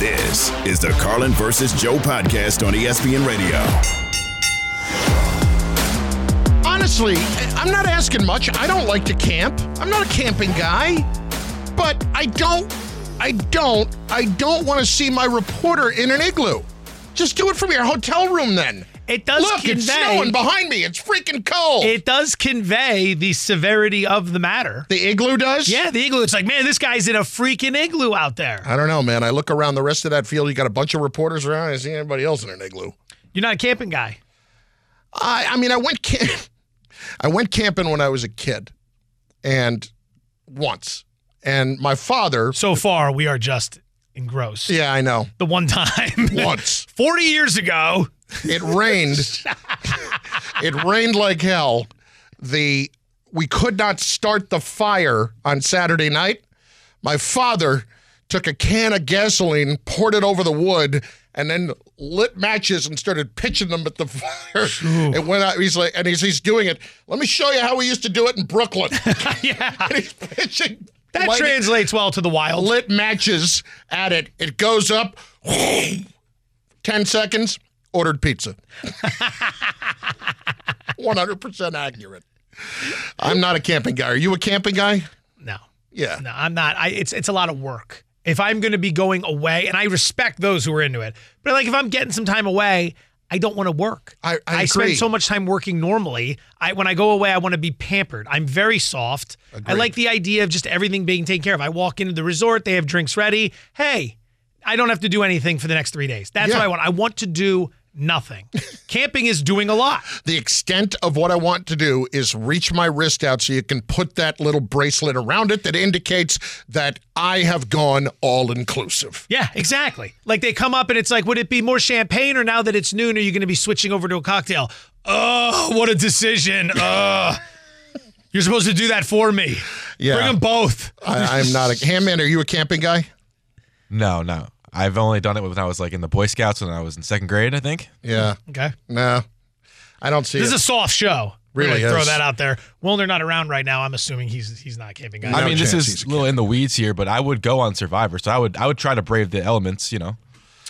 This is the Carlin versus Joe podcast on ESPN Radio. Honestly, I'm not asking much. I don't like to camp. I'm not a camping guy. But I don't, I don't, I don't want to see my reporter in an igloo. Just do it from your hotel room then. It does Look, convey. it's snowing behind me. It's freaking cold. It does convey the severity of the matter. the igloo does? Yeah, the igloo. It's like, man, this guy's in a freaking igloo out there. I don't know, man. I look around the rest of that field. You got a bunch of reporters around. I see anybody else in an igloo. You're not a camping guy. I, I mean, I went camp- I went camping when I was a kid, and once, and my father. So far, we are just engrossed. Yeah, I know. The one time, Once 40 years ago, it rained. it rained like hell. The we could not start the fire on Saturday night. My father took a can of gasoline, poured it over the wood, and then lit matches and started pitching them at the fire. It went out. He's like, and he's he's doing it. Let me show you how we used to do it in Brooklyn. yeah, and he's pitching. that translates well to the wild. lit matches at it. It goes up. 10 seconds, ordered pizza. 100% accurate. I'm not a camping guy. Are you a camping guy? No, Yeah. no, I'm not. I, it's it's a lot of work. If I'm going to be going away, and I respect those who are into it, but like if I'm getting some time away, I don't want to work. I- I agree. spend so much time working normally. I when I go away, I want to be pampered. I'm very soft. I like the idea of just everything being taken care of. I walk into the resort, they have drinks ready. Hey, I don't have to do anything for the next three days. That's Yeah. what I want. I want to do nothing. Camping is doing a lot. The extent of what I want to do is reach my wrist out so you can put that little bracelet around it that indicates that I have gone all inclusive. Yeah, exactly. Like they come up and it's like, would it be more champagne or now that it's noon, are you going to be switching over to a cocktail? Oh, what a decision. Uh, you're supposed to do that for me. Yeah. Bring them both. I, I'm not a handman. Are you a camping guy? No, no. I've only done it when I was like in the Boy Scouts when I was in second grade, I think. Yeah. Okay. No. I don't see This is a soft show. We're Really throw that out there. Well, they're not around right now. I'm assuming he's he's not camping guy. No I mean, this is a a little in the weeds here, but I would go on Survivor, so I would I would try to brave the elements, you know.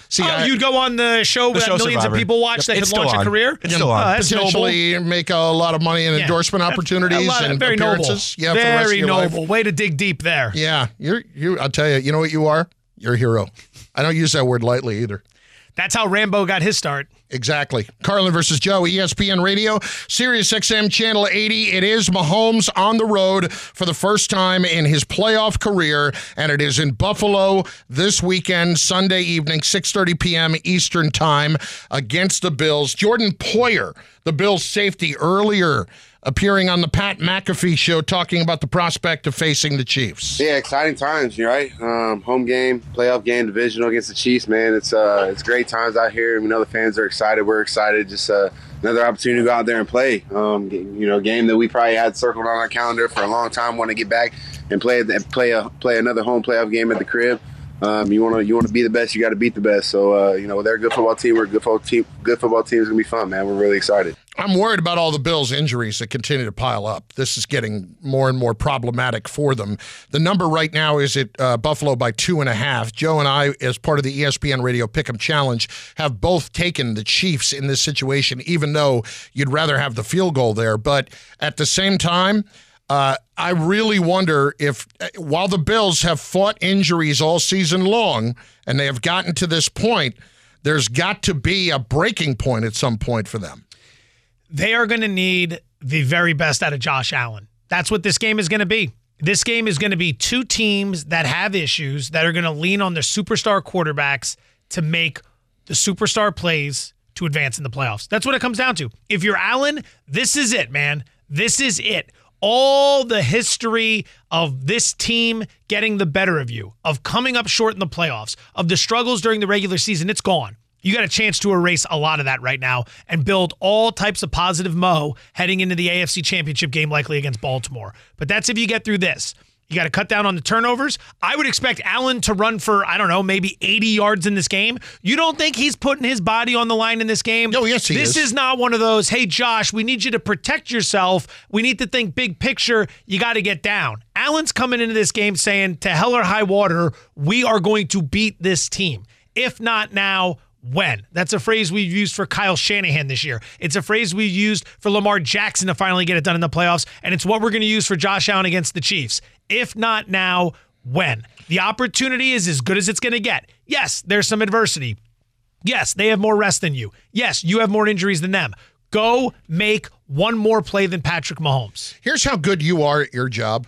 See, oh, I- uh, you'd go on the show that show millions Survivor. of people watch Yep, that it's could launch still a on. career? It's still on. Oh, that's noble. potentially make a lot of money in Yeah. endorsement opportunities a lot- and very appearances. Noble. Yeah, for the rest of very your life. noble. Way to dig deep there. Yeah, you're you. I'll tell you. You know what you are? You're a hero. I don't use that word lightly either. That's how Rambo got his start. Exactly. Carlin versus Joe, ESPN Radio, Sirius XM Channel 80. It is Mahomes on the road for the first time in his playoff career, and it is in Buffalo this weekend, Sunday evening, 6:30 p.m. Eastern Time, against the Bills. Jordan Poyer, the Bills' safety, earlier appearing on the Pat McAfee show, talking about the prospect of facing the Chiefs. Yeah, exciting times, right? Um, home game, playoff game, divisional against the Chiefs, man. It's uh, it's great times out here. We know the fans are excited. We're excited. Just uh, another opportunity to go out there and play. Um, you know, game that we probably had circled on our calendar for a long time. Want to get back and play play a play another home playoff game at the crib. Um, you want to you want to be the best. You got to beat the best. So uh, you know they're a good football team. We're a good football team. Good football team is gonna be fun, man. We're really excited. I'm worried about all the Bills' injuries that continue to pile up. This is getting more and more problematic for them. The number right now is at uh, Buffalo by two and a half. Joe and I, as part of the ESPN Radio Pick'em Challenge, have both taken the Chiefs in this situation, even though you'd rather have the field goal there. But at the same time, uh, I really wonder if, uh, while the Bills have fought injuries all season long and they have gotten to this point, there's got to be a breaking point at some point for them. They are going to need the very best out of Josh Allen. That's what this game is going to be. This game is going to be two teams that have issues that are going to lean on their superstar quarterbacks to make the superstar plays to advance in the playoffs. That's what it comes down to. If you're Allen, this is it, man. This is it. all the history of this team getting the better of you, of coming up short in the playoffs, of the struggles during the regular season, it's gone. You got a chance to erase a lot of that right now and build all types of positive mo heading into the AFC Championship game, likely against Baltimore. But that's if you get through this. You got to cut down on the turnovers. I would expect Allen to run for, I don't know, maybe 80 yards in this game. You don't think he's putting his body on the line in this game? No, yes, he this is. This is not one of those, hey, Josh, we need you to protect yourself. We need to think big picture. You got to get down. Allen's coming into this game saying, to hell or high water, we are going to beat this team. If not now, when. That's a phrase we've used for Kyle Shanahan this year. It's a phrase we used for Lamar Jackson to finally get it done in the playoffs, and it's what we're going to use for Josh Allen against the Chiefs. If not now, when? The opportunity is as good as it's going to get. Yes, there's some adversity. Yes, they have more rest than you. Yes, you have more injuries than them. Go make one more play than Patrick Mahomes. Here's how good you are at your job.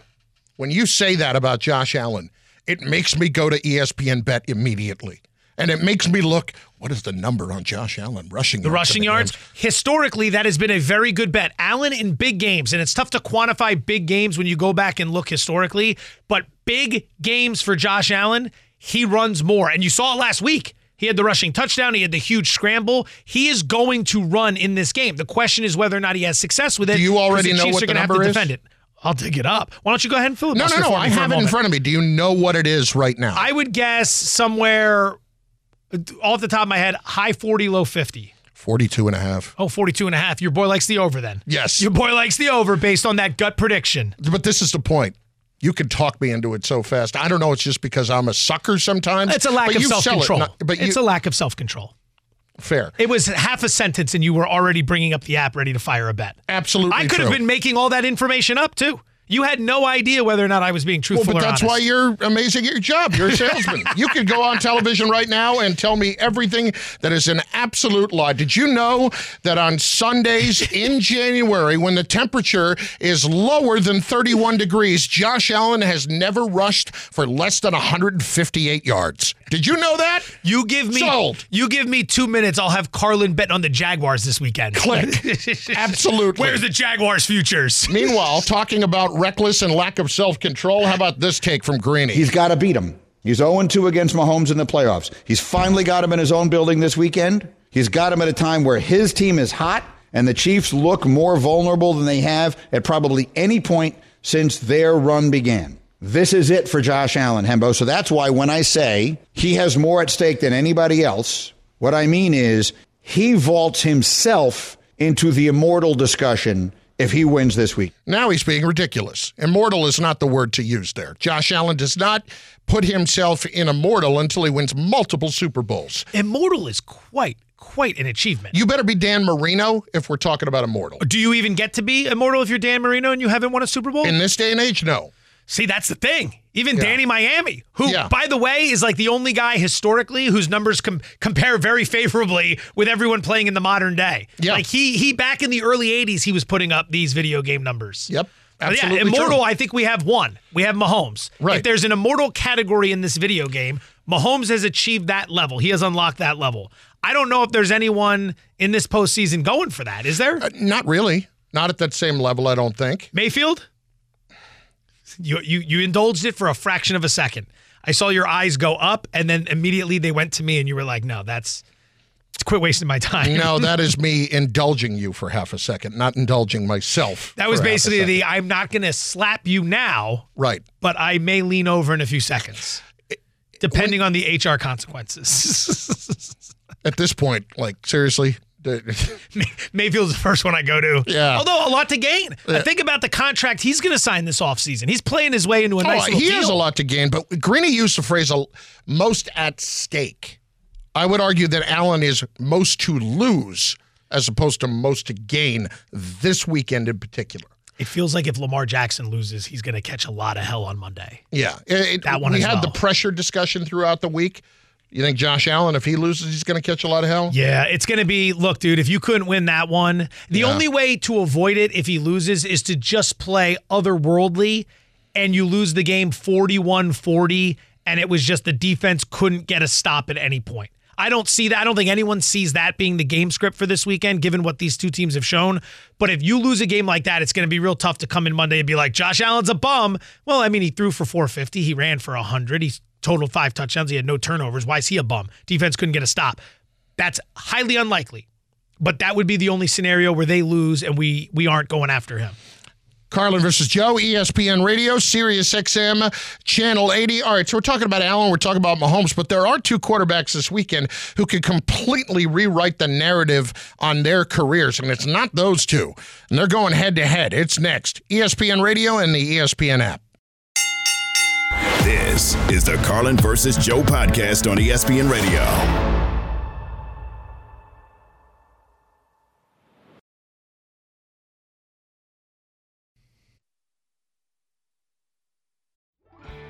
When you say that about Josh Allen, it makes me go to ESPN Bet immediately. And it makes me look, what is the number on Josh Allen rushing The yards rushing the yards, game? historically, that has been a very good bet. Allen in big games, and it's tough to quantify big games when you go back and look historically, but big games for Josh Allen, he runs more. And you saw it last week. He had the rushing touchdown. He had the huge scramble. He is going to run in this game. The question is whether or not he has success with it. Do you already the know Chiefs what are the gonna have to is? defend it. I'll dig it up. Why don't you go ahead and No, filibuster no, no. no. I have it in front of me. Do you know what it is right now? I would guess somewhere off the top of my head, high 40, low 50. 42 and a half. Oh, 42 and a half. Your boy likes the over then. Yes. Your boy likes the over based on that gut prediction. But this is the point. You can talk me into it so fast. I don't know. It's just because I'm a sucker sometimes. It's a lack of it, self control. not- But you, It's a lack of self control. fair. It was half a sentence and you were already bringing up the app ready to fire a bet. Absolutely I could true. have been making all that information up too. You had no idea whether or not I was being truthful. Well, but that's honest. why you're amazing at your job. You're a salesman. you could go on television right now and tell me everything that is an absolute lie. Did you know that on Sundays in January, when the temperature is lower than 31 degrees, Josh Allen has never rushed for less than 158 yards? Did you know that? You give me Sold. you give me two minutes, I'll have Carlin betting on the Jaguars this weekend. Click. Absolutely. Where's the Jaguars futures? Meanwhile, talking about reckless and lack of self control, how about this take from Greeny? He's got to beat him. He's 0 2 against Mahomes in the playoffs. He's finally got him in his own building this weekend. He's got him at a time where his team is hot and the Chiefs look more vulnerable than they have at probably any point since their run began. This is it for Josh Allen, Hembo. So that's why when I say he has more at stake than anybody else, what I mean is he vaults himself into the immortal discussion if he wins this week. Now he's being ridiculous. Immortal is not the word to use there. Josh Allen does not put himself in immortal until he wins multiple Super Bowls. Immortal is quite quite an achievement. You better be Dan Marino if we're talking about immortal. Do you even get to be immortal if you're Dan Marino and you haven't won a Super Bowl? In this day and age, no. See, that's the thing. Even Yeah. Danny Miami, who, Yeah. by the way, is like the only guy historically whose numbers com- compare very favorably with everyone playing in the modern day. Yeah. Like he he back in the early '80s, he was putting up these video game numbers. Yep. Absolutely yeah, immortal. true. I think we have one. We have Mahomes. Right. If there's an immortal category in this video game, Mahomes has achieved that level. He has unlocked that level. I don't know if there's anyone in this postseason going for that. Is there? Uh, not really. Not at that same level, I don't think. Mayfield? You, you you indulged it for a fraction of a second. I saw your eyes go up, and then immediately they went to me, and you were like, "No, that's quit wasting my time." No, that is me indulging you for half a second, not indulging myself. that was for half a basically the I'm not going to slap you now, right. but I may lean over in a few seconds, depending on the HR consequences. At this point, like seriously, Mayfield's the first one I go to. Yeah. Although a lot to gain. I think about the contract he's going to sign this offseason. He's playing his way into a oh, nice oh, little he deal. has a lot to gain, but Greeny used the phrase "most at stake." I would argue that Allen is most to lose as opposed to most to gain this weekend in particular. It feels like if Lamar Jackson loses, he's going to catch a lot of hell on Monday. Yeah, It- That one we had well. the pressure discussion throughout the week. You think Josh Allen, if he loses, he's going to catch a lot of hell? Yeah, it's going to be look, dude, if you couldn't win that one, the Yeah. only way to avoid it if he loses is to just play otherworldly and you lose the game 41 40, and it was just the defense couldn't get a stop at any point. I don't see that. I don't think anyone sees that being the game script for this weekend, given what these two teams have shown. But if you lose a game like that, it's going to be real tough to come in Monday and be like, Josh Allen's a bum. Well, I mean, he threw for 450, he ran for 100, he totaled five touchdowns, he had no turnovers. Why is he a bum? Defense couldn't get a stop. That's highly unlikely. But that would be the only scenario where they lose and we we aren't going after him. Carlin versus Joe, ESPN Radio, Sirius XM, Channel 80. All right, so we're talking about Allen, we're talking about Mahomes, but there are two quarterbacks this weekend who could completely rewrite the narrative on their careers, and it's not those two. And they're going head to head. It's next. ESPN Radio and the ESPN app. This is the Carlin versus Joe podcast on ESPN Radio.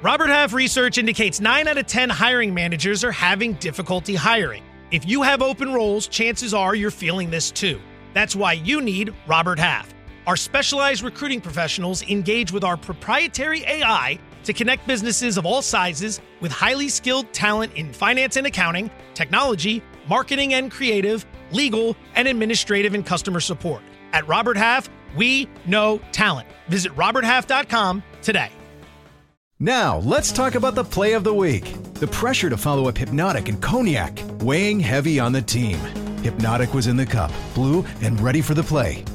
Robert Half research indicates 9 out of 10 hiring managers are having difficulty hiring. If you have open roles, chances are you're feeling this too. That's why you need Robert Half. Our specialized recruiting professionals engage with our proprietary AI to connect businesses of all sizes with highly skilled talent in finance and accounting, technology, marketing and creative, legal, and administrative and customer support. At Robert Half, we know talent. Visit roberthalf.com today. Now, let's talk about the play of the week. The pressure to follow up Hypnotic and Cognac, weighing heavy on the team. Hypnotic was in the cup, blue, and ready for the play.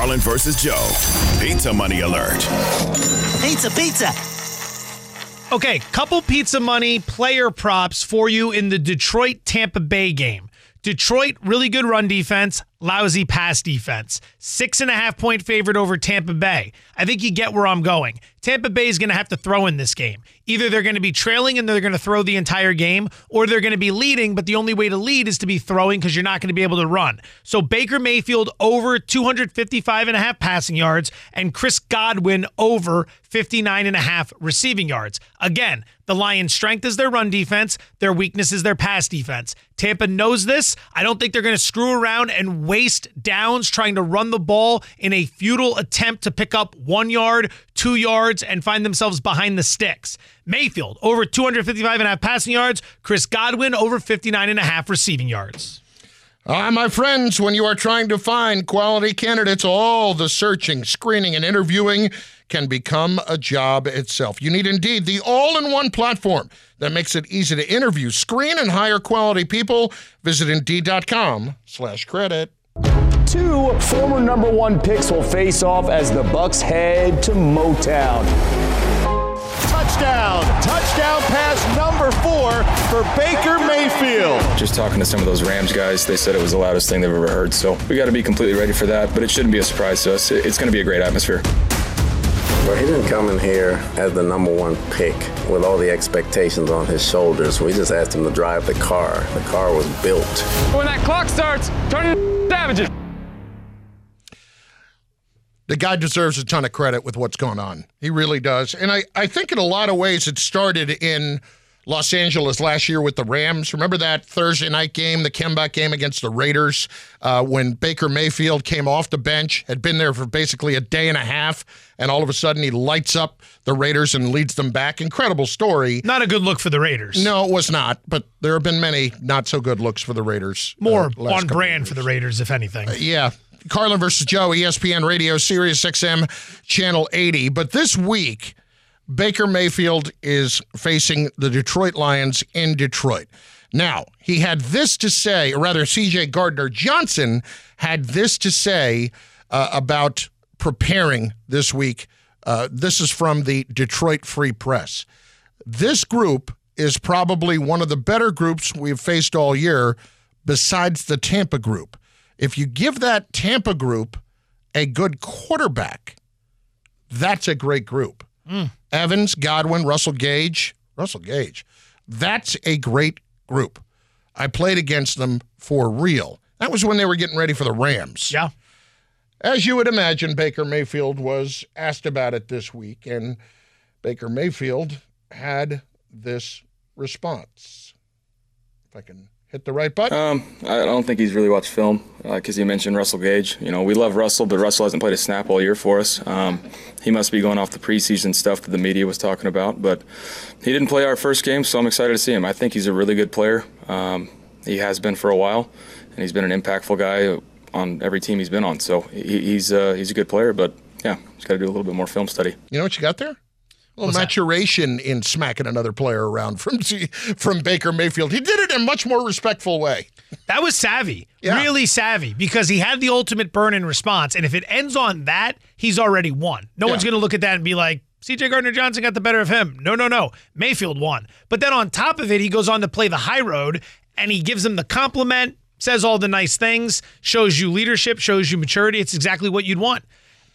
Carlin versus Joe. Pizza money alert. Pizza, pizza. Okay, couple pizza money player props for you in the Detroit Tampa Bay game. Detroit, really good run defense, lousy pass defense. Six and a half point favorite over Tampa Bay. I think you get where I'm going. Tampa Bay is going to have to throw in this game. Either they're going to be trailing and they're going to throw the entire game, or they're going to be leading, but the only way to lead is to be throwing because you're not going to be able to run. So Baker Mayfield over 255 and a half passing yards and Chris Godwin over 59 and a half receiving yards. Again, the Lions' strength is their run defense, their weakness is their pass defense. Tampa knows this. I don't think they're going to screw around and waste downs trying to run the ball in a futile attempt to pick up one yard, two yards, and find themselves behind the sticks. Mayfield over 255 and a half passing yards, Chris Godwin over 59 and a half receiving yards. Ah, my friends, when you are trying to find quality candidates, all the searching, screening, and interviewing can become a job itself. You need Indeed, the all in one platform that makes it easy to interview, screen, and hire quality people. Visit Indeed.com slash credit. Two former number one picks will face off as the Bucs head to Motown. Touchdown! Touchdown pass number four for Baker Mayfield. Just talking to some of those Rams guys, they said it was the loudest thing they've ever heard. So we got to be completely ready for that, but it shouldn't be a surprise to us. It's going to be a great atmosphere. But he didn't come in here as the number one pick with all the expectations on his shoulders. We just asked him to drive the car. The car was built. When that clock starts, turn it savages. The guy deserves a ton of credit with what's going on. He really does. And I, I think in a lot of ways it started in Los Angeles last year with the Rams. Remember that Thursday night game, the comeback game against the Raiders, uh, when Baker Mayfield came off the bench, had been there for basically a day and a half, and all of a sudden he lights up the Raiders and leads them back. Incredible story. Not a good look for the Raiders. No, it was not, but there have been many not so good looks for the Raiders. More uh, on brand for the Raiders, if anything. yeah. Carlin versus Joe, ESPN Radio, Sirius XM, Channel 80. But this week, Baker Mayfield is facing the Detroit Lions in Detroit. Now, he had this to say, or rather, CJ Gardner Johnson had this to say uh, about preparing this week. Uh, this is from the Detroit Free Press. This group is probably one of the better groups we've faced all year, besides the Tampa group. If you give that Tampa group a good quarterback, that's a great group. Hmm. Evans, Godwin, Russell Gage, Russell Gage. That's a great group. I played against them for real. That was when they were getting ready for the Rams. Yeah. As you would imagine, Baker Mayfield was asked about it this week, and Baker Mayfield had this response. If I can hit the right button. Um, I don't think he's really watched film because he mentioned Russell Gage. You know, we love Russell, but Russell hasn't played a snap all year for us. Um, he must be going off the preseason stuff that the media was talking about, but he didn't play our first game, so I'm excited to see him. I think he's a really good player. Um, he has been for a while, and he's been an impactful guy on every team he's been on. So he, he's uh, he's a good player, but yeah, he's got to do a little bit more film study. You know what you got there? Little maturation in smacking another player around from from Baker Mayfield. He did it in a much more respectful way. That was savvy, Yeah. really savvy, because he had the ultimate burn in response. And if it ends on that, he's already won. No one's going to look at that and be like, CJ Gardner Johnson got the better of him. No, no, no. Mayfield won. But then on top of it, he goes on to play the high road and he gives him the compliment, says all the nice things, shows you leadership, shows you maturity. It's exactly what you'd want.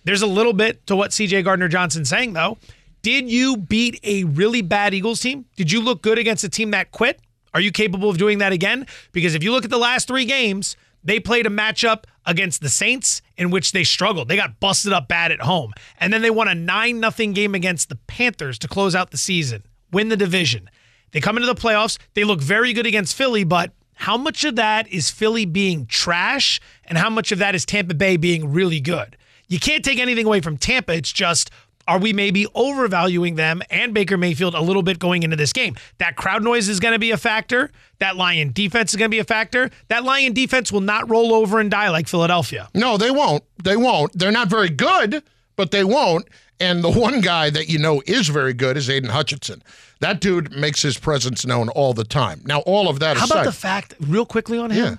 There's a little bit to what CJ Gardner Johnson's saying, though. Did you beat a really bad Eagles team? Did you look good against a team that quit? Are you capable of doing that again? Because if you look at the last three games, they played a matchup against the Saints in which they struggled. They got busted up bad at home. And then they won a 9 0 game against the Panthers to close out the season, win the division. They come into the playoffs. They look very good against Philly, but how much of that is Philly being trash and how much of that is Tampa Bay being really good? You can't take anything away from Tampa. It's just, are we maybe overvaluing them and Baker Mayfield a little bit going into this game? That crowd noise is going to be a factor. That Lion defense is going to be a factor. That Lion defense will not roll over and die like Philadelphia. No, they won't. They won't. They're not very good, but they won't. And the one guy that you know is very good is Aidan Hutchinson. That dude makes his presence known all the time. Now, all of that How aside, about the fact, real quickly on him, Yeah.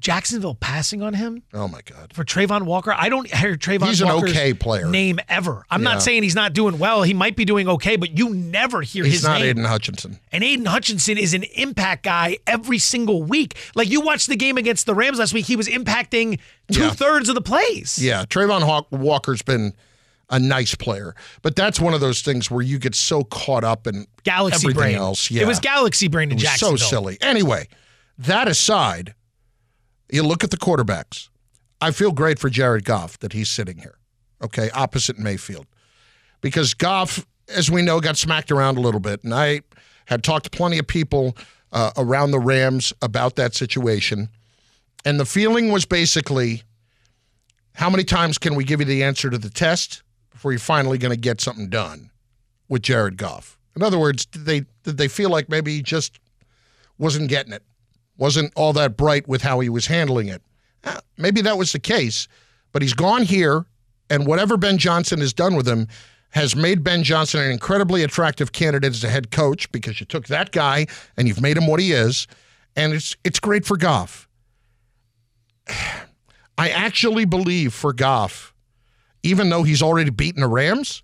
Jacksonville passing on him oh my God, for Travon Walker? I don't hear Travon He's an Walker's okay player. name ever. I'm Yeah. not saying he's not doing well. He might be doing okay, but you never hear he's his name. He's not. Aidan Hutchinson. And Aidan Hutchinson is an impact guy every single week. Like you watched the game against the Rams last week, he was impacting two Yeah. thirds of the plays. Yeah, Travon Haw- Walker's been a nice player, but that's one of those things where you get so caught up in Galaxy everything brain. else. Yeah, It was Galaxy brain in It was so silly. Anyway, that aside, you look at the quarterbacks. I feel great for Jared Goff that he's sitting here, okay, opposite Mayfield, because Goff, as we know, got smacked around a little bit, and I had talked to plenty of people uh, around the Rams about that situation, and the feeling was basically, how many times can we give you the answer to the test before you're finally going to get something done with Jared Goff? In other words, did they did they feel like maybe he just wasn't getting it, wasn't all that bright with how he was handling it? Eh, Maybe that was the case, but he's gone here, and whatever Ben Johnson has done with him has made Ben Johnson an incredibly attractive candidate as a head coach because you took that guy and you've made him what he is, and it's it's great for Goff. I actually believe for Goff, even though he's already beaten the Rams,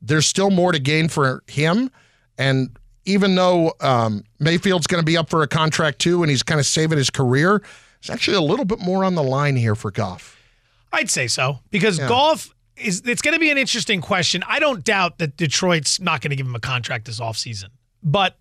there's still more to gain for him. And even though um, Mayfield's going to be up for a contract too, and he's kind of saving his career, it's actually a little bit more on the line here for Goff. I'd say so because Yeah. Goff is it's going to be an interesting question. I don't doubt that Detroit's not going to give him a contract this offseason. But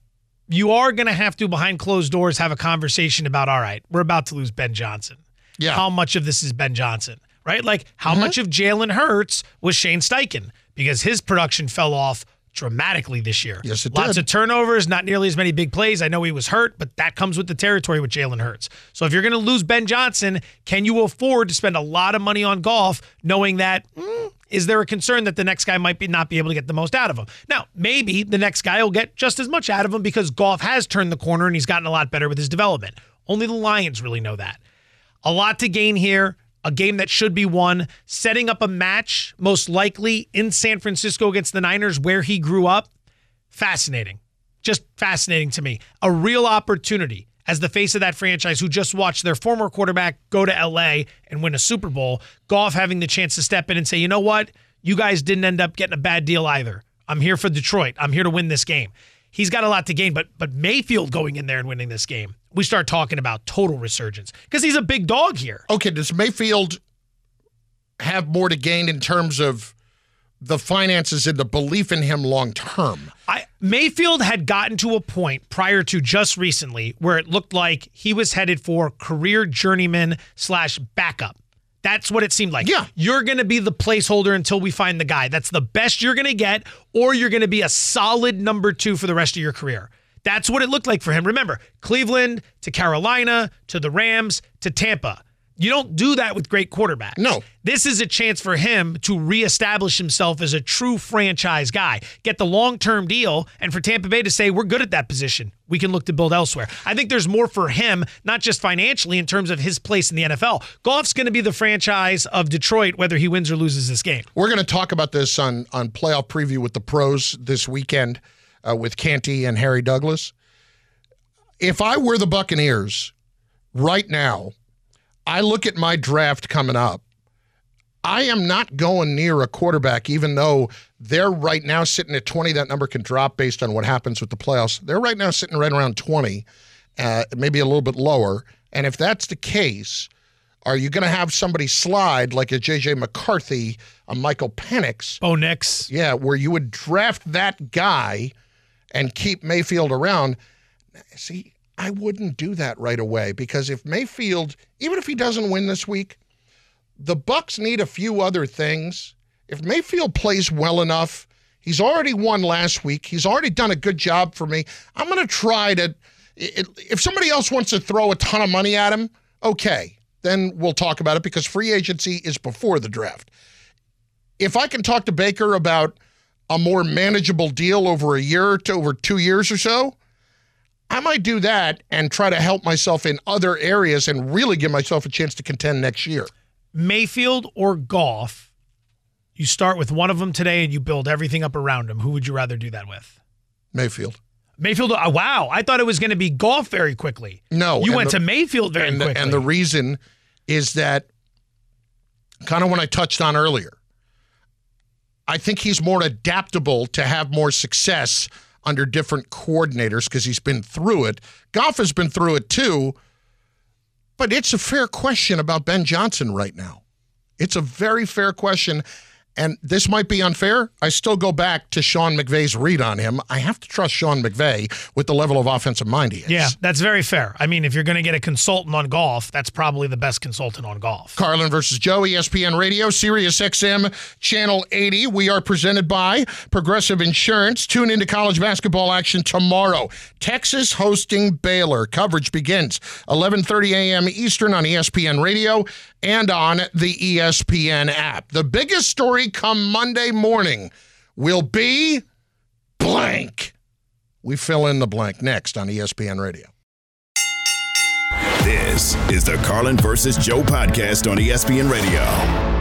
you are going to have to behind closed doors have a conversation about all right, we're about to lose Ben Johnson. Yeah. How much of this is Ben Johnson? Right? Like how Mm-hmm. much of Jalen Hurts was Shane Steichen because his production fell off dramatically this year. Yes, it Lots did. of turnovers, not nearly as many big plays. I know he was hurt, but that comes with the territory with Jalen Hurts. So if you're going to lose Ben Johnson, can you afford to spend a lot of money on Goff knowing that mm, is there a concern that the next guy might be not be able to get the most out of him? Now, maybe the next guy will get just as much out of him because Goff has turned the corner and he's gotten a lot better with his development. Only the Lions really know that. A lot to gain here. A game that should be won. Setting up a match, most likely in San Francisco against the Niners, where he grew up. Fascinating. Just fascinating to me. A real opportunity as the face of that franchise who just watched their former quarterback go to LA and win a Super Bowl. Goff having the chance to step in and say, you know what? You guys didn't end up getting a bad deal either. I'm here for Detroit. I'm here to win this game. He's got a lot to gain, but but Mayfield going in there and winning this game, we start talking about total resurgence because he's a big dog here. Okay, does Mayfield have more to gain in terms of the finances and the belief in him long term? I Mayfield had gotten to a point prior to just recently where it looked like he was headed for career journeyman slash backup. That's what it seemed like. Yeah. You're going to be the placeholder until we find the guy. That's the best you're going to get, or you're going to be a solid number two for the rest of your career. That's what it looked like for him. Remember, Cleveland to Carolina to the Rams to Tampa. You don't do that with great quarterbacks. No. This is a chance for him to reestablish himself as a true franchise guy, get the long term deal, and for Tampa Bay to say, we're good at that position. We can look to build elsewhere. I think there's more for him, not just financially in terms of his place in the NFL. Goff's going to be the franchise of Detroit, whether he wins or loses this game. We're going to talk about this on, on playoff preview with the pros this weekend uh, with Canty and Harry Douglas. If I were the Buccaneers right now, I look at my draft coming up. I am not going near a quarterback, even though they're right now sitting at 20. That number can drop based on what happens with the playoffs. They're right now sitting right around 20, uh, maybe a little bit lower. And if that's the case, are you going to have somebody slide like a J.J. McCarthy, a Michael Penix? Oh, Nix. Yeah, where you would draft that guy and keep Mayfield around. See, I wouldn't do that right away because if Mayfield, even if he doesn't win this week, the Bucs need a few other things. If Mayfield plays well enough, he's already won last week. He's already done a good job for me. I'm going to try to if somebody else wants to throw a ton of money at him, okay. Then we'll talk about it because free agency is before the draft. If I can talk to Baker about a more manageable deal over a year to over 2 years or so, I might do that and try to help myself in other areas and really give myself a chance to contend next year. Mayfield or Goff, you start with one of them today and you build everything up around him. Who would you rather do that with? Mayfield. Mayfield. Uh, wow, I thought it was going to be Goff very quickly. No, you went the, to Mayfield very and quickly. The, and the reason is that kind of when I touched on earlier. I think he's more adaptable to have more success under different coordinators because he's been through it. Goff has been through it too. But it's a fair question about Ben Johnson right now. It's a very fair question and this might be unfair. I still go back to Sean McVay's read on him. I have to trust Sean McVay with the level of offensive mind he is. Yeah, that's very fair. I mean, if you're going to get a consultant on Goff, that's probably the best consultant on Goff. Carlin versus Joe, ESPN Radio, Sirius XM, Channel 80. We are presented by Progressive Insurance. Tune into college basketball action tomorrow. Texas hosting Baylor. Coverage begins 11:30 a.m. Eastern on ESPN Radio and on the ESPN app. The biggest story come Monday morning will be blank. We fill in the blank next on ESPN Radio. This is the Carlin versus Joe podcast on ESPN Radio.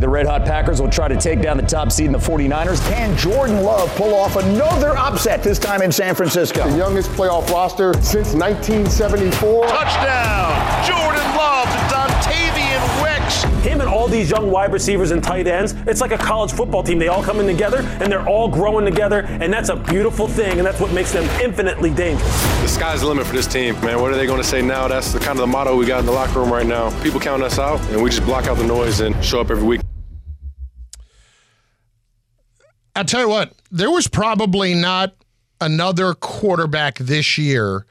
The Red Hot Packers will try to take down the top seed in the 49ers. Can Jordan Love pull off another upset, this time in San Francisco? The youngest playoff roster since 1974. Touchdown! Jordan all these young wide receivers and tight ends. It's like a college football team. They all come in together and they're all growing together, and that's a beautiful thing, and that's what makes them infinitely dangerous. The sky's the limit for this team, man. What are they going to say now? That's the kind of the motto we got in the locker room right now. People count us out, and we just block out the noise and show up every week. I'll tell you what, there was probably not another quarterback this year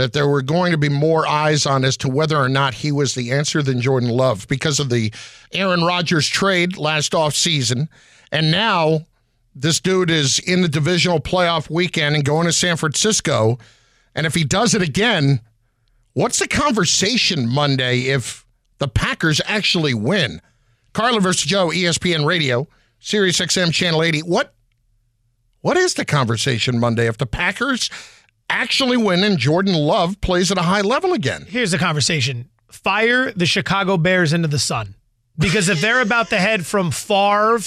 that there were going to be more eyes on as to whether or not he was the answer than Jordan Love because of the Aaron Rodgers trade last offseason. And now this dude is in the divisional playoff weekend and going to San Francisco. And if he does it again, what's the conversation Monday if the Packers actually win? Carlin versus Joe, ESPN Radio, Sirius XM Channel 80. What what is the conversation Monday if the Packers actually win and Jordan Love plays at a high level again? Here's the conversation. Fire the Chicago Bears into the sun. Because if they're about to head from Favre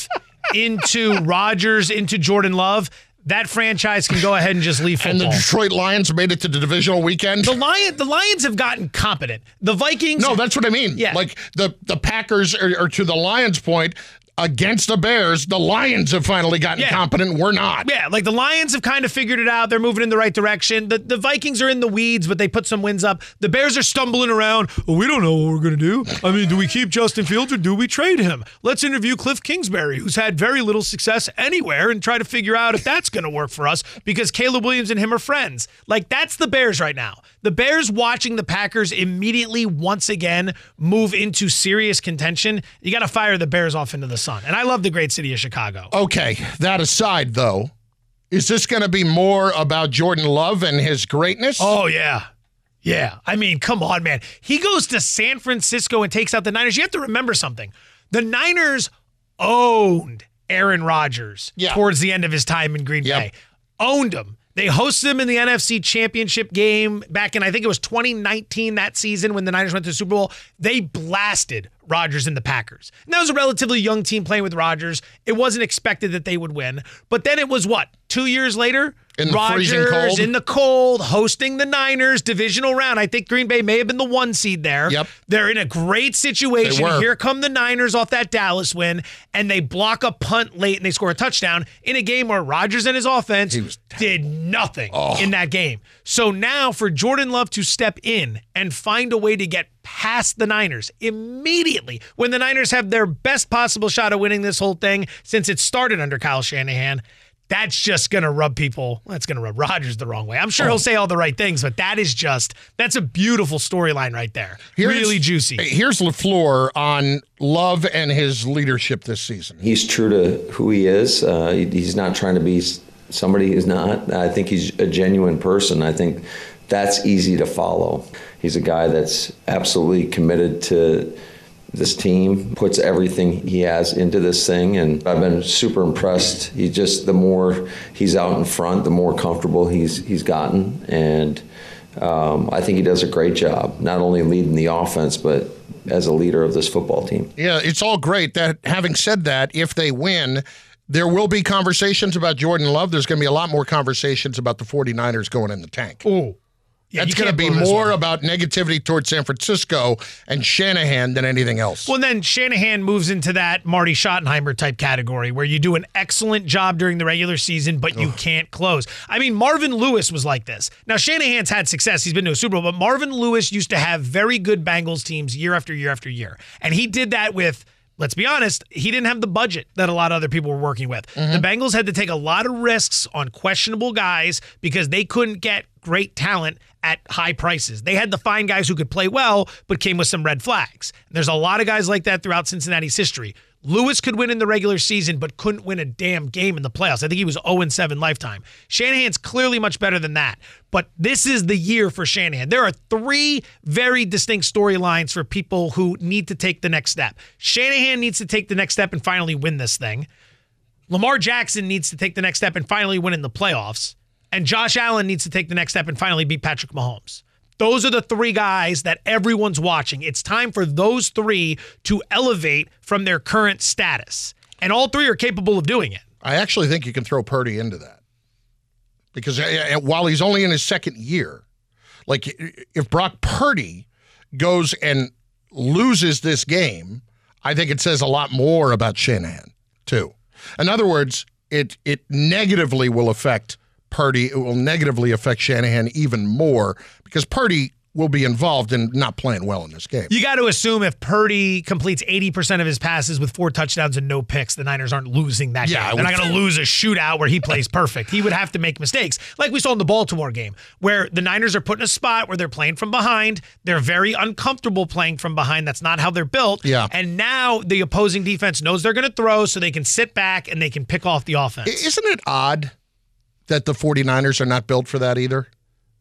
into Rodgers into Jordan Love, that franchise can go ahead and just leave football. And the Detroit Lions made it to the divisional weekend. The Lion, the Lions have gotten competent. The Vikings. No, that's what I mean. Yeah. Like the the Packers are, are to the Lions' point against the Bears. The Lions have finally gotten Yeah. competent. We're not. Yeah, like the Lions have kind of figured it out. They're moving in the right direction. The the Vikings are in the weeds, but they put some wins up. The Bears are stumbling around. "Oh, we don't know what we're going to do. I mean, do we keep Justin Fields or do we trade him? Let's interview Cliff Kingsbury, who's had very little success anywhere, and try to figure out if that's going to work for us because Caleb Williams and him are friends. Like that's the Bears right now. The Bears watching the Packers immediately once again move into serious contention. You got to fire the Bears off into the sun. And I love the great city of Chicago. Okay, that aside, though, is this going to be more about Jordan Love and his greatness? Oh, yeah. Yeah. I mean, come on, man. He goes to San Francisco and takes out the Niners. You have to remember something. The Niners owned Aaron Rodgers towards the end of his time in Green Bay. Owned him. They hosted him in the NFC Championship game back in, I think it was 2019 that season when the Niners went to the Super Bowl. They blasted Rodgers and the Packers. And that was a relatively young team playing with Rodgers. It wasn't expected that they would win. But then it was what? Two years later? In the freezing Rodgers cold? in the cold, hosting the Niners divisional round. I think Green Bay may have been the one seed there. Yep. They're in a great situation. Here come the Niners off that Dallas win, and they block a punt late and they score a touchdown in a game where Rodgers and his offense did nothing Oh. in that game. So now for Jordan Love to step in and find a way to get past the Niners immediately when the Niners have their best possible shot of winning this whole thing since it started under Kyle Shanahan. That's just going to rub people. That's going to rub Rodgers the wrong way. I'm sure Oh. he'll say all the right things, but that is just, that's a beautiful storyline right there. Here's- really juicy. Here's LaFleur on Love and his leadership this season. He's true to who he is. Uh, he- he's not trying to be somebody he's not. I think he's a genuine person. I think that's easy to follow. He's a guy that's absolutely committed to this team, puts everything he has into this thing, and I've been super impressed. He just the more he's out in front, the more comfortable he's he's gotten, and um, I think he does a great job, not only leading the offense, but as a leader of this football team. Yeah, it's all great. That having said that, if they win, there will be conversations about Jordan Love. There's going to be a lot more conversations about the 49ers going in the tank. Oh. Yeah, That's going to be more about negativity towards San Francisco and Shanahan than anything else. Well, then Shanahan moves into that Marty Schottenheimer type category where you do an excellent job during the regular season, but you can't close. I mean, Marvin Lewis was like this. Now, Shanahan's had success. He's been to a Super Bowl, but Marvin Lewis used to have very good Bengals teams year after year after year. And he did that with. Let's be honest, he didn't have the budget that a lot of other people were working with. Mm-hmm. The Bengals had to take a lot of risks on questionable guys because they couldn't get great talent at high prices. They had to find guys who could play well, but came with some red flags. There's a lot of guys like that throughout Cincinnati's history. Lewis could win in the regular season, but couldn't win a damn game in the playoffs. I think he was 0 7 lifetime. Shanahan's clearly much better than that. But this is the year for Shanahan. There are three very distinct storylines for people who need to take the next step. Shanahan needs to take the next step and finally win this thing. Lamar Jackson needs to take the next step and finally win in the playoffs. And Josh Allen needs to take the next step and finally beat Patrick Mahomes. Those are the three guys that everyone's watching. It's time for those three to elevate from their current status. And all three are capable of doing it. I actually think you can throw Purdy into that because uh, uh, while he's only in his second year, like if Brock Purdy goes and loses this game, I think it says a lot more about Shanahan, too. In other words, it it negatively will affect Purdy. It will negatively affect Shanahan even more because Purdy will be involved in not playing well in this game. You got to assume if Purdy completes 80% of his passes with four touchdowns and no picks, the Niners aren't losing that Yeah, game. They're not going to lose a shootout where he plays perfect. He would have to make mistakes, like we saw in the Baltimore game, where the Niners are put in a spot where they're playing from behind. They're very uncomfortable playing from behind. That's not how they're built. Yeah. And now the opposing defense knows they're going to throw, so they can sit back and they can pick off the offense. Isn't it odd that the 49ers are not built for that either?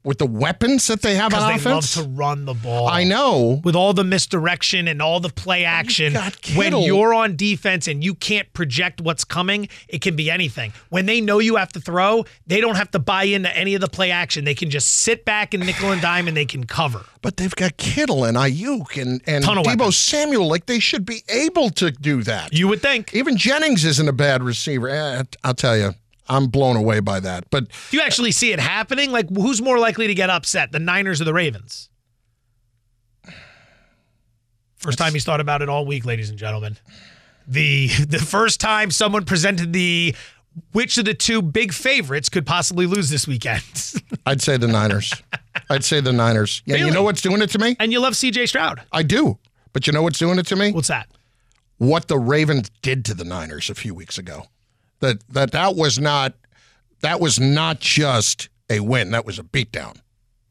With the weapons that they have on they offense? love to run the ball. I know. With all the misdirection and all the play action, when you're on defense and you can't project what's coming, it can be anything. When they know you have to throw, they don't have to buy into any of the play action. They can just sit back and nickel and dime and they can cover. But they've got Kittle and Aiyuk and, and Deebo weapons. Samuel. Like they should be able to do that. You would think. Even Jennings isn't a bad receiver. Eh, I'll tell you, I'm blown away by that. But Do you actually see it happening? Like, who's more likely to get upset, the Niners or the Ravens? First time he's thought about it all week, ladies and gentlemen. The the first time someone presented the which of the two big favorites could possibly lose this weekend. I'd say the Niners. I'd say the Niners. Yeah, you know what's doing it to me? and you love CJ Stroud. I do. But you know what's doing it to me? What's that? What the Ravens did to the Niners a few weeks ago. That that that was not that was not just a win. That was a beatdown.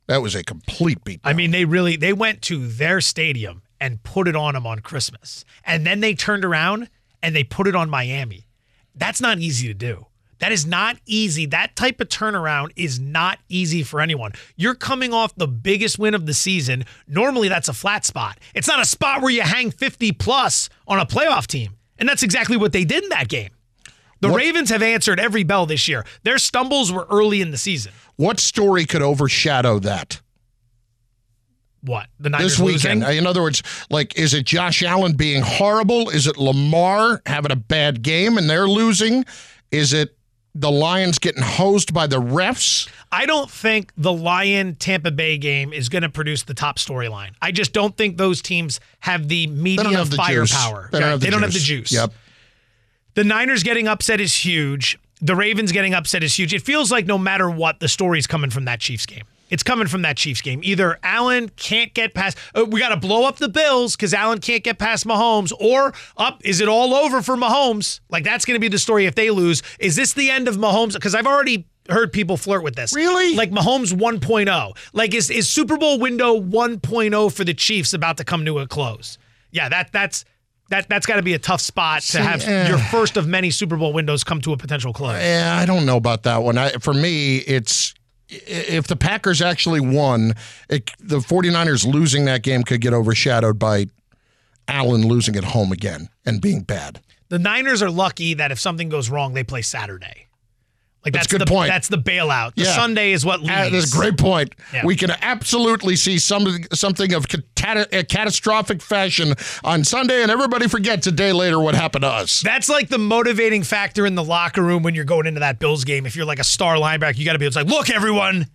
That was a complete beatdown. I mean, they really they went to their stadium and put it on them on Christmas, and then they turned around and they put it on Miami. That's not easy to do. That is not easy. That type of turnaround is not easy for anyone. You're coming off the biggest win of the season. Normally, that's a flat spot. It's not a spot where you hang 50 plus on a playoff team. And that's exactly what they did in that game. The Ravens have answered every bell this year. Their stumbles were early in the season. what story could overshadow that? What? The Niners this weekend. losing? In other words, like, is it Josh Allen being horrible? Is it Lamar having a bad game and they're losing? Is it the Lions getting hosed by the refs? I don't think the Lion Tampa Bay game is going to produce the top storyline. I just don't think those teams have the media They don't have the juice. firepower. They don't have the they don't have the juice. juice. Yep. The Niners getting upset is huge. The Ravens getting upset is huge. It feels like no matter what, the story's coming from that Chiefs game. It's coming from that Chiefs game. Either Allen can't get past, uh, we got to blow up the Bills because Allen can't get past Mahomes, or up, is it all over for Mahomes? Like, that's going to be the story if they lose. Is this the end of Mahomes? Because I've already heard people flirt with this. Really? Like Mahomes 1.0. Like, is, is Super Bowl window 1.0 for the Chiefs about to come to a close? Yeah, that that's. That, that's got to be a tough spot See, to have eh. your first of many Super Bowl windows come to a potential close. Yeah, I don't know about that one. I, for me, it's if the Packers actually won, it, the 49ers losing that game could get overshadowed by Allen losing at home again and being bad. The Niners are lucky that if something goes wrong, they play Saturday. Like That's that's, a good the point. that's the bailout. The Yeah. Sunday is what leads. Uh, that's a great point. Yeah. We can absolutely see something something of cata- a catastrophic fashion on Sunday, and everybody forgets a day later what happened to us. That's like the motivating factor in the locker room when you're going into that Bills game. If you're like a star linebacker, you got to be. It's like, look, everyone,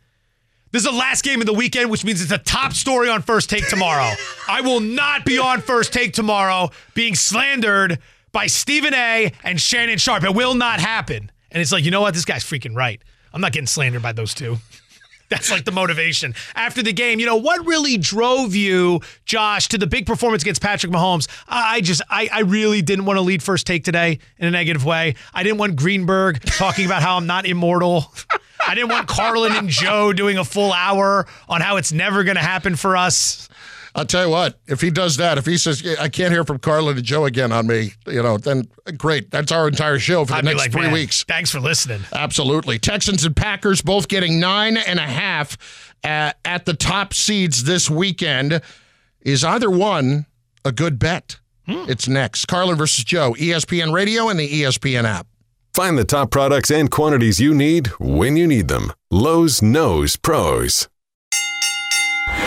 this is the last game of the weekend, which means it's a top story on First Take tomorrow. I will not be on First Take tomorrow, being slandered by Stephen A. and Shannon Sharpe. It will not happen. And it's like, you know what? This guy's freaking right. I'm not getting slandered by those two. That's like the motivation. After the game, you know, what really drove you, Josh, to the big performance against Patrick Mahomes? I just, I, I really didn't want to lead first take today in a negative way. I didn't want Greenberg talking about how I'm not immortal. I didn't want Carlin and Joe doing a full hour on how it's never going to happen for us. I'll tell you what, if he does that, if he says, I can't hear from Carlin and Joe again on me, you know, then great. That's our entire show for the I'd next like, three "Man, weeks. Thanks for listening. Absolutely. Texans and Packers both getting nine and a half at, at the top seeds this weekend. Is either one a good bet? Hmm. It's next. Carlin versus Joe, ESPN Radio and the ESPN app. Find the top products and quantities you need when you need them. Lowe's knows pros.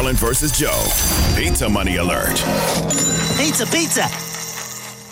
Carlin versus Joe. Pizza money alert. Pizza, pizza.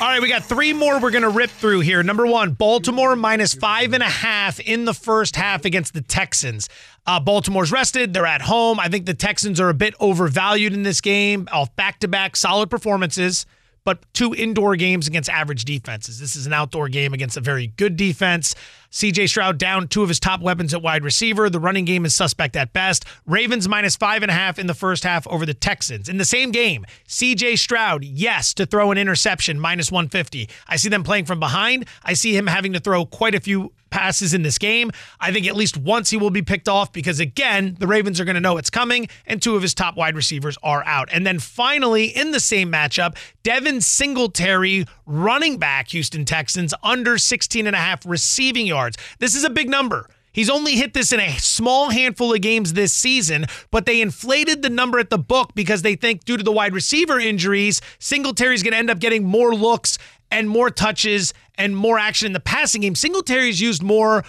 All right, we got three more we're going to rip through here. Number one, Baltimore minus five and a half in the first half against the Texans. Uh, Baltimore's rested. They're at home. I think the Texans are a bit overvalued in this game off back to back solid performances, but two indoor games against average defenses. This is an outdoor game against a very good defense. CJ Stroud down two of his top weapons at wide receiver. The running game is suspect at best. Ravens minus five and a half in the first half over the Texans. In the same game, CJ Stroud, yes, to throw an interception, minus 150. I see them playing from behind. I see him having to throw quite a few passes in this game. I think at least once he will be picked off because, again, the Ravens are going to know it's coming, and two of his top wide receivers are out. And then finally, in the same matchup, Devin Singletary, running back, Houston Texans, under 16 and a half receiving yards. This is a big number. He's only hit this in a small handful of games this season, but they inflated the number at the book because they think due to the wide receiver injuries, Singletary's going to end up getting more looks and more touches and more action in the passing game. Singletary's used more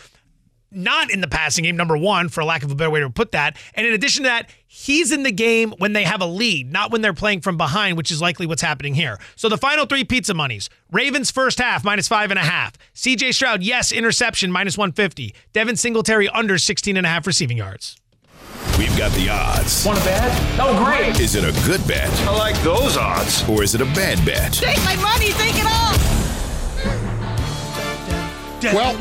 not in the passing game, number one, for lack of a better way to put that. And in addition to that, he's in the game when they have a lead, not when they're playing from behind, which is likely what's happening here. So the final three pizza monies Ravens first half, minus five and a half. CJ Stroud, yes, interception, minus 150. Devin Singletary, under 16 and a half receiving yards. We've got the odds. Want a bet? Oh, great. Is it a good bet? I like those odds. Or is it a bad bet? Take my money, take it all. Well,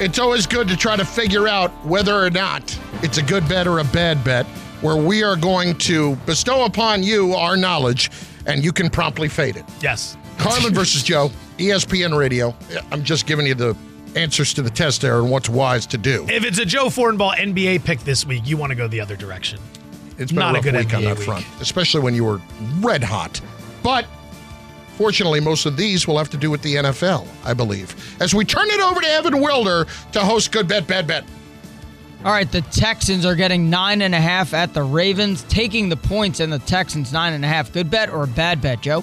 it's always good to try to figure out whether or not it's a good bet or a bad bet, where we are going to bestow upon you our knowledge and you can promptly fade it. Yes. Carlin versus Joe, ESPN Radio. I'm just giving you the answers to the test there and what's wise to do. If it's a Joe Fortenbaugh NBA pick this week, you want to go the other direction. It's been not a rough good week on that week. front, especially when you were red hot. But fortunately, most of these will have to do with the NFL, I believe. As we turn it over to Evan Wilder to host Good Bet, Bad Bet. All right, the Texans are getting nine and a half at the Ravens, taking the points and the Texans nine and a half. Good bet or a bad bet, Joe?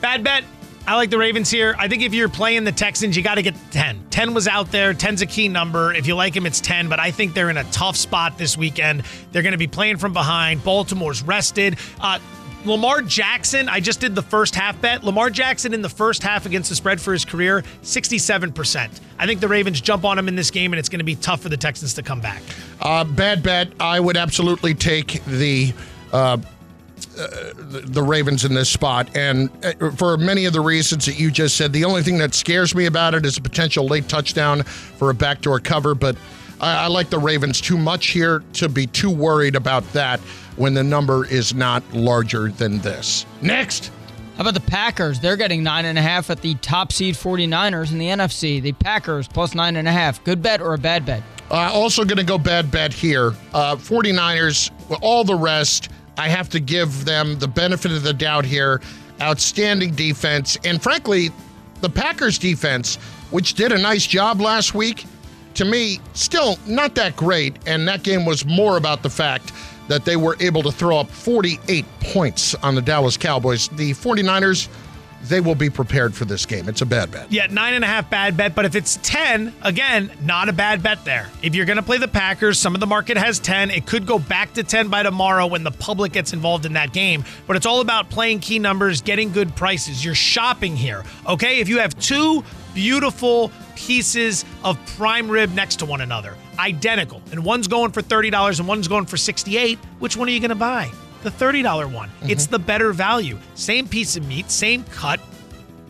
Bad bet. I like the Ravens here. I think if you're playing the Texans, you got to get 10. 10 was out there. 10's a key number. If you like them, it's 10. But I think they're in a tough spot this weekend. They're going to be playing from behind. Baltimore's rested. Uh, Lamar Jackson, I just did the first half bet. Lamar Jackson in the first half against the spread for his career, 67%. I think the Ravens jump on him in this game, and it's going to be tough for the Texans to come back. Uh, bad bet. I would absolutely take the. Uh, uh, the the Ravens in this spot, and uh, for many of the reasons that you just said, the only thing that scares me about it is a potential late touchdown for a backdoor cover. But I, I like the Ravens too much here to be too worried about that when the number is not larger than this. Next. How about the Packers? They're getting nine and a half at the top seed 49ers in the NFC. The Packers plus nine and a half. Good bet or a bad bet? Uh, also going to go bad bet here. Uh, 49ers, all the rest, I have to give them the benefit of the doubt here. Outstanding defense. And frankly, the Packers defense, which did a nice job last week, to me, still not that great. And that game was more about the fact that they were able to throw up 48 points on the Dallas Cowboys. The 49ers, they will be prepared for this game. It's a bad bet. Yeah, nine and a half bad bet, but if it's 10, again, not a bad bet there. If you're going to play the Packers, some of the market has 10. It could go back to 10 by tomorrow when the public gets involved in that game, but it's all about playing key numbers, getting good prices. You're shopping here, okay? If you have two beautiful pieces of prime rib next to one another, identical, and one's going for $30 and one's going for 68, which one are you going to buy? The $30 one. Mm-hmm. It's the better value. Same piece of meat, same cut,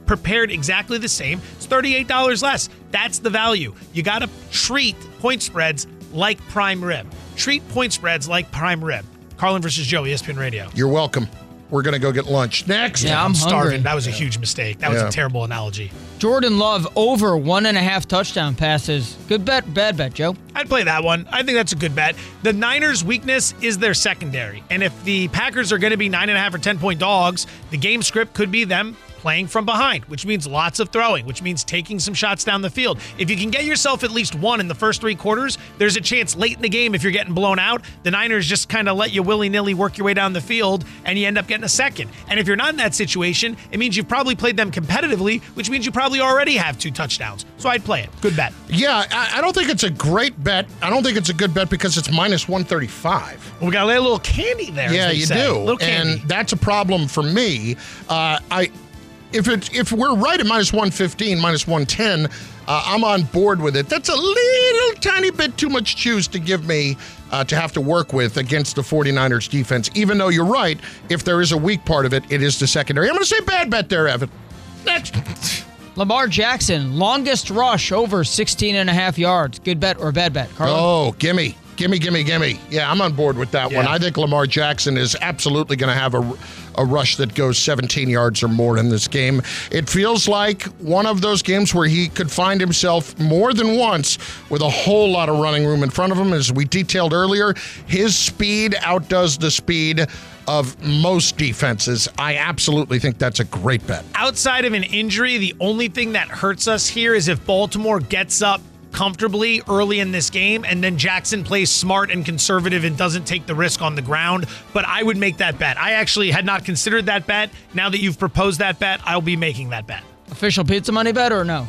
prepared exactly the same. It's $38 less. That's the value. You got to treat point spreads like prime rib. Treat point spreads like prime rib. Carlin versus Joe, ESPN Radio. You're welcome. We're going to go get lunch. Next. Yeah, I'm starving. hungry. That was a huge mistake. That was Yeah. a terrible analogy. Jordan Love over one and a half touchdown passes. Good bet, bad bet, Joe. I'd play that one. I think that's a good bet. The Niners' weakness is their secondary. And if the Packers are going to be nine and a half or 10 point dogs, the game script could be them playing from behind, which means lots of throwing, which means taking some shots down the field. If you can get yourself at least one in the first three quarters, there's a chance late in the game, if you're getting blown out, the Niners just kind of let you willy nilly work your way down the field and you end up getting a second. And if you're not in that situation, it means you've probably played them competitively, which means you probably already have two touchdowns. So I'd play it. Good bet. Yeah, I, I don't think it's a great bet. I don't think it's a good bet because it's minus 135. Well, we got to lay a little candy there. Yeah, you say. do, Little candy. and that's a problem for me. Uh, I, if it if we're right at minus one fifteen, minus one ten, uh, I'm on board with it. That's a little tiny bit too much juice to give me uh, to have to work with against the 49ers defense. Even though you're right, if there is a weak part of it, it is the secondary. I'm going to say bad bet there, Evan. Next. Lamar Jackson, longest rush over 16 and a half yards. Good bet or bad bet, Carlo? Oh, gimme. Gimme, gimme, gimme. Yeah, I'm on board with that one. I think Lamar Jackson is absolutely going to have a, a rush that goes 17 yards or more in this game. It feels like one of those games where he could find himself more than once with a whole lot of running room in front of him. As we detailed earlier, his speed outdoes the speed of most defenses. I absolutely think that's a great bet. outside of an injury, the only thing that hurts us here is if Baltimore gets up comfortably early in this game and then Jackson plays smart and conservative and doesn't take the risk on the ground. But I would make that bet. I actually had not considered that bet. Now that you've proposed that bet, I'll be making that bet. Official pizza money bet or no?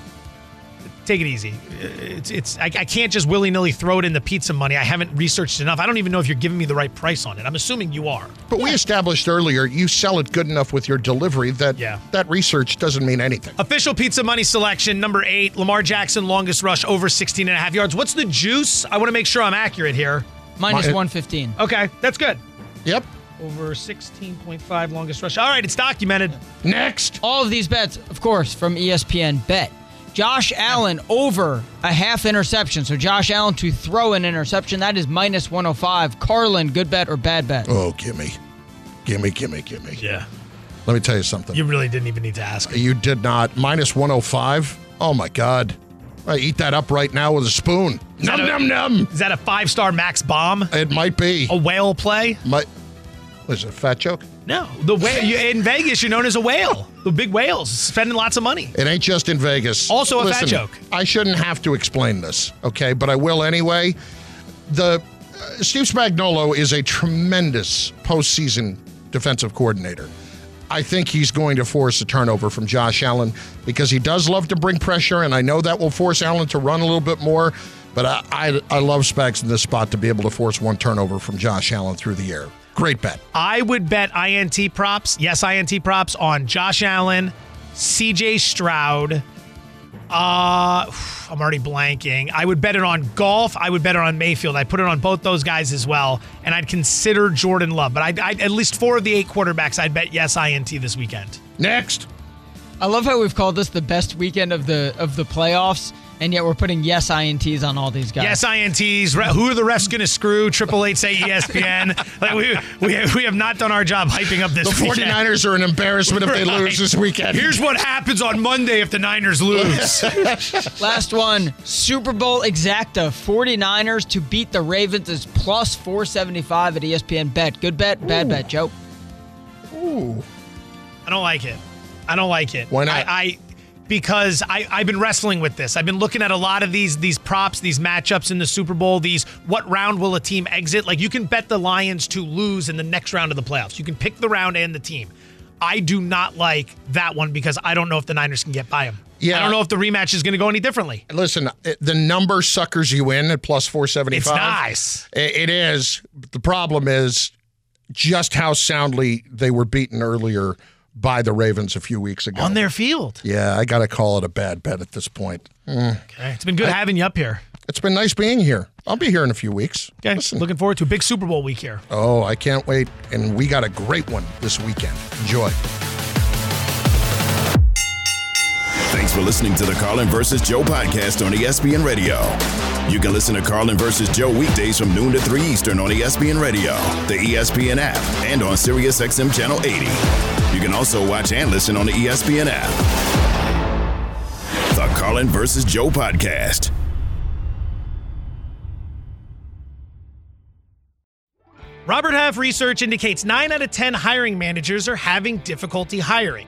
Take it easy. It's it's I, I can't just willy nilly throw it in the pizza money. I haven't researched enough. I don't even know if you're giving me the right price on it. I'm assuming you are. But we established earlier, you sell it good enough with your delivery that Yeah. that research doesn't mean anything. Official pizza money selection number eight, Lamar Jackson, longest rush over 16 and a half yards. What's the juice? I want to make sure I'm accurate here. Minus My- 115. Okay, that's good. Yep. Over 16.5 longest rush. All right, it's documented. Next. All of these bets, of course, from ESPN Bet. Josh Allen over a half interception. So Josh Allen to throw an interception, that is minus 105. Carlin, good bet or bad bet? Oh, gimme. Gimme, gimme, gimme. Yeah. Let me tell you something. You really didn't even need to ask. You did not. Minus 105. Oh, my God. I eat that up right now with a spoon. Num, a- num, num. Is that a five star max bomb? It might be. A whale play? Might. Was it a fat joke? No. The whale you, in Vegas, you're known as a whale. The big whales spending lots of money. It ain't just in Vegas. Also a fat joke. I shouldn't have to explain this, okay? But I will anyway. The uh, Steve Spagnuolo is a tremendous postseason defensive coordinator. I think he's going to force a turnover from Josh Allen because he does love to bring pressure, and I know that will force Allen to run a little bit more. But I, I, I love Spags in this spot to be able to force one turnover from Josh Allen through the air. Great bet. I would bet INT props, yes, INT props on Josh Allen, CJ Stroud. Uh, I'm already blanking. I would bet it on Goff. I would bet it on Mayfield. I put it on both those guys as well, and I'd consider Jordan Love. But I'd, I'd at least four of the eight quarterbacks. I'd bet yes INT this weekend. Next. I love how we've called this the best weekend of the of the playoffs, and yet we're putting yes ints on all these guys. Yes, INTs. Re- Who are the refs going to screw? Triple Eight say ESPN. like we, we, we have not done our job hyping up this. The weekend. 49ers are an embarrassment if they Right. lose this weekend. Here's what happens on Monday if the Niners lose. Last one, Super Bowl exacta. 49ers to beat the Ravens is plus 475 at ESPN Bet. Good bet, bad bet, Joe. Ooh. I don't like it. I don't like it. Why not? I, I because I, I've been wrestling with this. I've been looking at a lot of these these props, these matchups in the Super Bowl. These what round will a team exit? Like you can bet the Lions to lose in the next round of the playoffs. You can pick the round and the team. I do not like that one because I don't know if the Niners can get by them. Yeah. I don't know if the rematch is going to go any differently. Listen, the number suckers you in at plus 475. It's nice. It is. The problem is just how soundly they were beaten earlier by the Ravens a few weeks ago. On their field. Yeah, I got to call it a bad bet at this point. Mm. Okay. It's been good having you up here. It's been nice being here. I'll be here in a few weeks. Okay. Looking forward to a big Super Bowl week here. Oh, I can't wait. And we got a great one this weekend. Enjoy. Thanks for listening to the Carlin versus Joe podcast on ESPN Radio. You can listen to Carlin versus Joe weekdays from noon to 3 Eastern on ESPN Radio, the ESPN app, and on SiriusXM Channel 80. You can also watch and listen on the ESPN app. The Carlin versus Joe podcast. Robert Half research indicates 9 out of 10 hiring managers are having difficulty hiring.